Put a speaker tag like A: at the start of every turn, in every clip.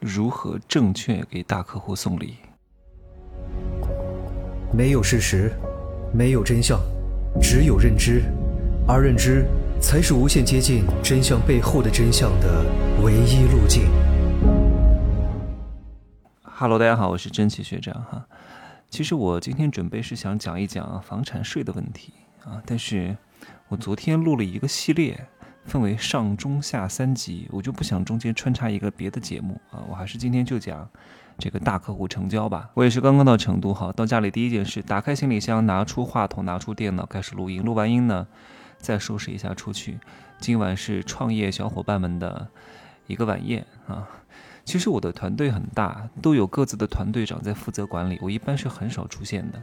A: 如何正确给大客户送礼？
B: 没有事实，没有真相，只有认知，而认知才是无限接近真相背后的真相的唯一路径。
A: Hello，大家好，我是真奇学长哈。其实我今天准备是想讲一讲房产税的问题啊，但是我昨天录了一个系列。分为上中下三集，我就不想中间穿插一个别的节目啊，我还是今天就讲这个大客户成交吧。我也是刚刚到成都哈，到家里第一件事，打开行李箱，拿出话筒，拿出电脑，开始录音。录完音呢，再收拾一下出去。今晚是创业小伙伴们的一个晚宴啊。其实我的团队很大，都有各自的团队长在负责管理，我一般是很少出现的。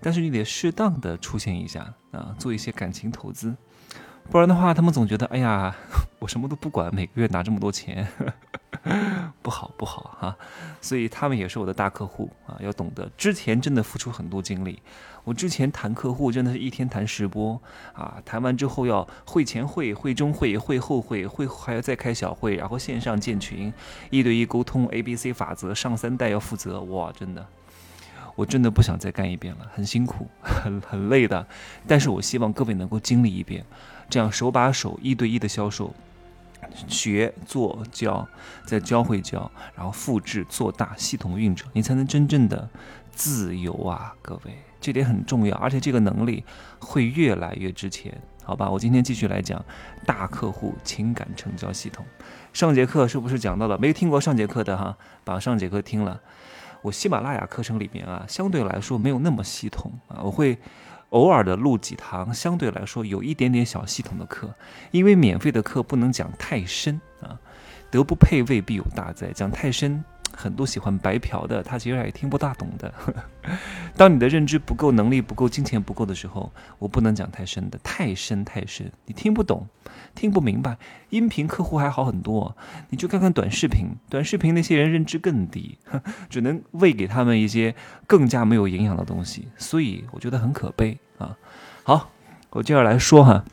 A: 但是你得适当的出现一下啊，做一些感情投资。不然的话，他们总觉得，哎呀，我什么都不管，每个月拿这么多钱，不好不好哈。所以他们也是我的大客户啊，要懂得之前真的付出很多精力。我之前谈客户真的是一天谈十波啊，谈完之后要会前会、会中会、会后会、会还要再开小会，然后线上建群，一对一沟通，A B C 法则，上三代要负责，哇，真的，我真的不想再干一遍了，很辛苦，很很累的。但是我希望各位能够经历一遍。这样手把手一对一的销售，学做教，再教会教，然后复制做大系统运转，你才能真正的自由啊！各位，这点很重要，而且这个能力会越来越值钱，好吧？我今天继续来讲大客户情感成交系统。上节课是不是讲到了？没听过上节课的哈，把上节课听了。我喜马拉雅课程里面啊，相对来说没有那么系统啊，我会。偶尔的录几堂，相对来说有一点点小系统的课，因为免费的课不能讲太深啊，德不配位必有大灾，讲太深。很多喜欢白嫖的，他其实也听不大懂的。当你的认知不够、能力不够、金钱不够的时候，我不能讲太深的，太深太深，你听不懂，听不明白。音频客户还好很多，你就看看短视频，短视频那些人认知更低，只能喂给他们一些更加没有营养的东西，所以我觉得很可悲啊。好，我接着来说哈，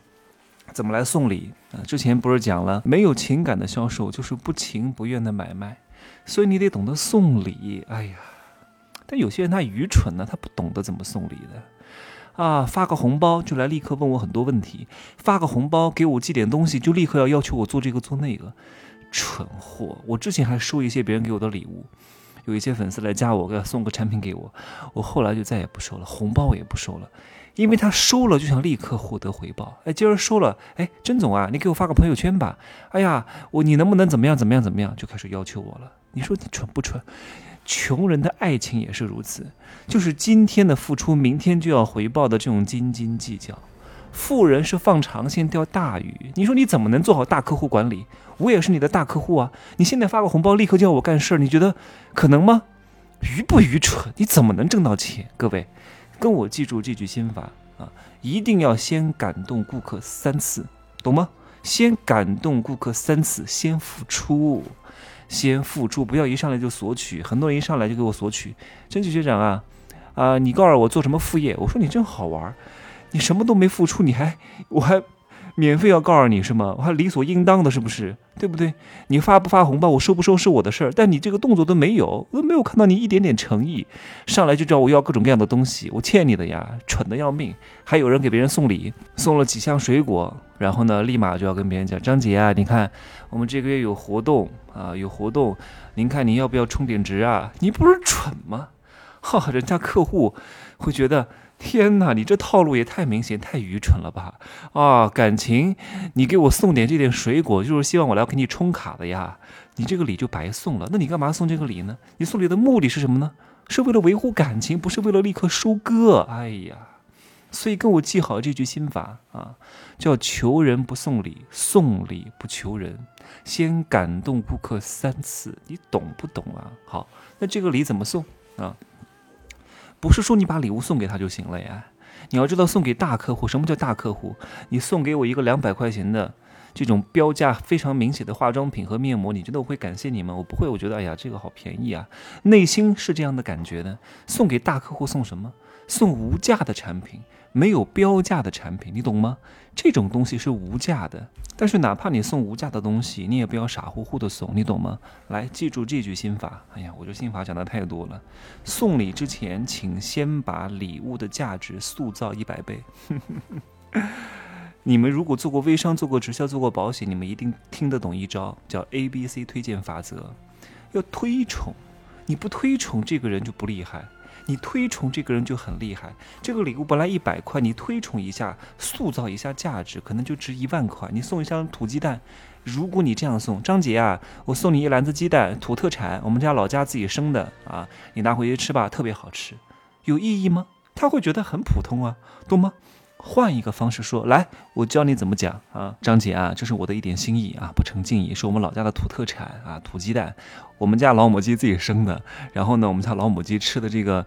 A: 怎么来送礼啊？之前不是讲了，没有情感的销售就是不情不愿的买卖。所以你得懂得送礼，哎呀，但有些人他愚蠢呢，他不懂得怎么送礼的，啊，发个红包就来立刻问我很多问题，发个红包给我寄点东西就立刻要要求我做这个做那个，蠢货！我之前还收一些别人给我的礼物，有一些粉丝来加我，给他送个产品给我，我后来就再也不收了，红包我也不收了。因为他收了就想立刻获得回报，哎，今儿收了，哎，甄总啊，你给我发个朋友圈吧，哎呀，我你能不能怎么样怎么样怎么样，就开始要求我了。你说你蠢不蠢？穷人的爱情也是如此，就是今天的付出，明天就要回报的这种斤斤计较。富人是放长线钓大鱼，你说你怎么能做好大客户管理？我也是你的大客户啊，你现在发个红包立刻叫我干事儿，你觉得可能吗？愚不愚蠢？你怎么能挣到钱？各位。跟我记住这句心法啊！一定要先感动顾客三次，懂吗？先感动顾客三次，先付出，先付出，不要一上来就索取。很多人一上来就给我索取。真奇学长啊，啊，你告诉我做什么副业？我说你真好玩，你什么都没付出，你还我还。免费要告诉你是吗？我还理所应当的，是不是？对不对？你发不发红包，我收不收是我的事儿。但你这个动作都没有，我都没有看到你一点点诚意，上来就找我要各种各样的东西，我欠你的呀，蠢的要命。还有人给别人送礼，送了几箱水果，然后呢，立马就要跟别人讲：张姐啊，你看我们这个月有活动啊，有活动，您看您要不要充点值啊？你不是蠢吗？哈，人家客户会觉得。天哪，你这套路也太明显、太愚蠢了吧！啊，感情，你给我送点这点水果，就是希望我来给你充卡的呀。你这个礼就白送了。那你干嘛送这个礼呢？你送礼的目的是什么呢？是为了维护感情，不是为了立刻收割。哎呀，所以跟我记好这句心法啊，叫求人不送礼，送礼不求人。先感动顾客三次，你懂不懂啊？好，那这个礼怎么送啊？不是说你把礼物送给他就行了呀，你要知道送给大客户，什么叫大客户？你送给我一个两百块钱的这种标价非常明显的化妆品和面膜，你觉得我会感谢你吗？我不会，我觉得哎呀，这个好便宜啊，内心是这样的感觉的。送给大客户送什么？送无价的产品，没有标价的产品，你懂吗？这种东西是无价的。但是哪怕你送无价的东西，你也不要傻乎乎的送，你懂吗？来，记住这句心法。哎呀，我这心法讲的太多了。送礼之前，请先把礼物的价值塑造一百倍。你们如果做过微商、做过直销、做过保险，你们一定听得懂一招，叫 A B C 推荐法则。要推崇，你不推崇这个人就不厉害，你推崇这个人就很厉害。这个礼物本来一百块，你推崇一下，塑造一下价值，可能就值一万块。你送一箱土鸡蛋，如果你这样送，张杰啊，我送你一篮子鸡蛋，土特产，我们家老家自己生的啊，你拿回去吃吧，特别好吃，有意义吗？他会觉得很普通啊，懂吗？换一个方式说，来，我教你怎么讲啊，张姐啊，这是我的一点心意啊，不成敬意，是我们老家的土特产啊，土鸡蛋，我们家老母鸡自己生的。然后呢，我们家老母鸡吃的这个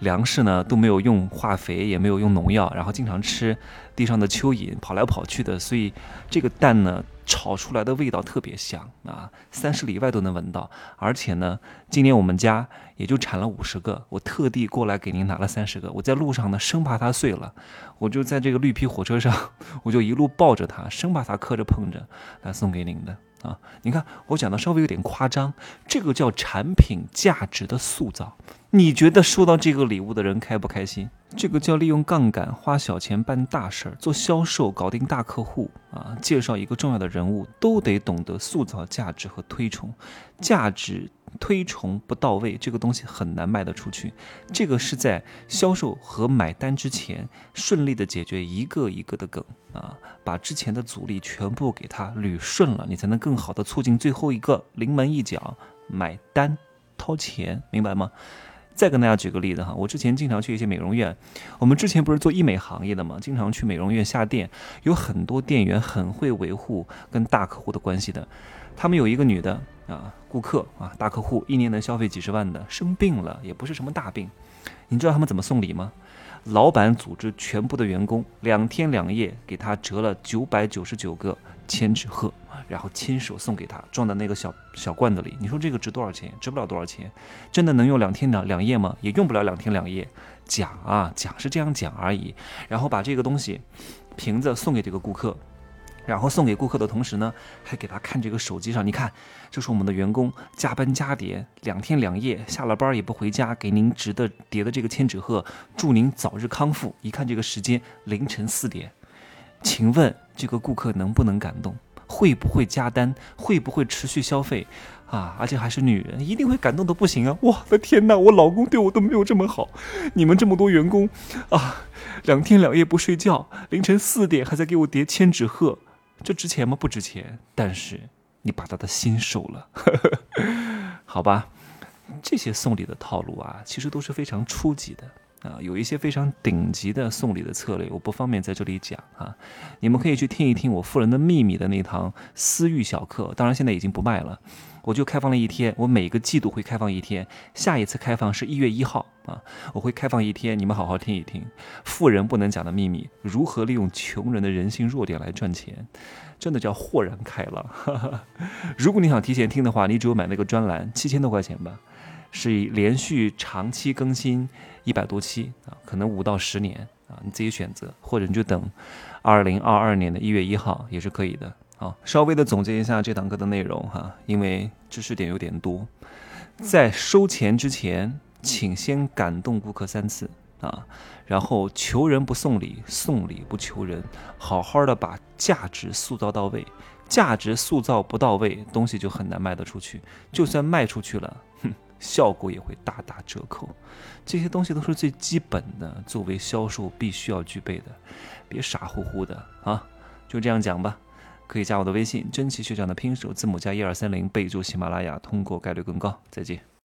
A: 粮食呢，都没有用化肥，也没有用农药，然后经常吃地上的蚯蚓，跑来跑去的，所以这个蛋呢。炒出来的味道特别香啊，三十里外都能闻到。而且呢，今年我们家也就产了五十个，我特地过来给您拿了三十个。我在路上呢，生怕它碎了，我就在这个绿皮火车上，我就一路抱着它，生怕它磕着碰着，来送给您的啊。你看我讲的稍微有点夸张，这个叫产品价值的塑造。你觉得收到这个礼物的人开不开心？这个叫利用杠杆花小钱办大事儿，做销售搞定大客户啊！介绍一个重要的人物，都得懂得塑造价值和推崇。价值推崇不到位，这个东西很难卖得出去。这个是在销售和买单之前，顺利的解决一个一个的梗啊，把之前的阻力全部给它捋顺了，你才能更好的促进最后一个临门一脚买单掏钱，明白吗？再跟大家举个例子哈，我之前经常去一些美容院，我们之前不是做医美行业的嘛，经常去美容院下店，有很多店员很会维护跟大客户的关系的。他们有一个女的啊，顾客啊，大客户，一年能消费几十万的，生病了也不是什么大病，你知道他们怎么送礼吗？老板组织全部的员工两天两夜给他折了九百九十九个千纸鹤。然后亲手送给他，装在那个小小罐子里。你说这个值多少钱？值不了多少钱。真的能用两天两两夜吗？也用不了两天两夜。讲啊讲是这样讲而已。然后把这个东西瓶子送给这个顾客，然后送给顾客的同时呢，还给他看这个手机上。你看，这是我们的员工加班加点，两天两夜，下了班也不回家，给您值的叠的这个千纸鹤，祝您早日康复。一看这个时间，凌晨四点，请问这个顾客能不能感动？会不会加单？会不会持续消费？啊，而且还是女人，一定会感动的不行啊！我的天哪，我老公对我都没有这么好。你们这么多员工啊，两天两夜不睡觉，凌晨四点还在给我叠千纸鹤，这值钱吗？不值钱。但是你把他的心收了，好吧？这些送礼的套路啊，其实都是非常初级的。啊，有一些非常顶级的送礼的策略，我不方便在这里讲啊。你们可以去听一听我富人的秘密的那堂私域小课，当然现在已经不卖了。我就开放了一天，我每个季度会开放一天，下一次开放是一月一号啊，我会开放一天，你们好好听一听。富人不能讲的秘密，如何利用穷人的人性弱点来赚钱，真的叫豁然开朗。如果你想提前听的话，你只有买那个专栏，七千多块钱吧。是连续长期更新一百多期啊，可能五到十年啊，你自己选择，或者你就等二零二二年的一月一号也是可以的。好，稍微的总结一下这堂课的内容哈，因为知识点有点多，在收钱之前，请先感动顾客三次啊，然后求人不送礼，送礼不求人，好好的把价值塑造到位，价值塑造不到位，东西就很难卖得出去，就算卖出去了，哼。效果也会大打折扣，这些东西都是最基本的，作为销售必须要具备的，别傻乎乎的啊！就这样讲吧，可以加我的微信，真奇学长的拼手字母加一二三零，备注喜马拉雅，通过概率更高。再见。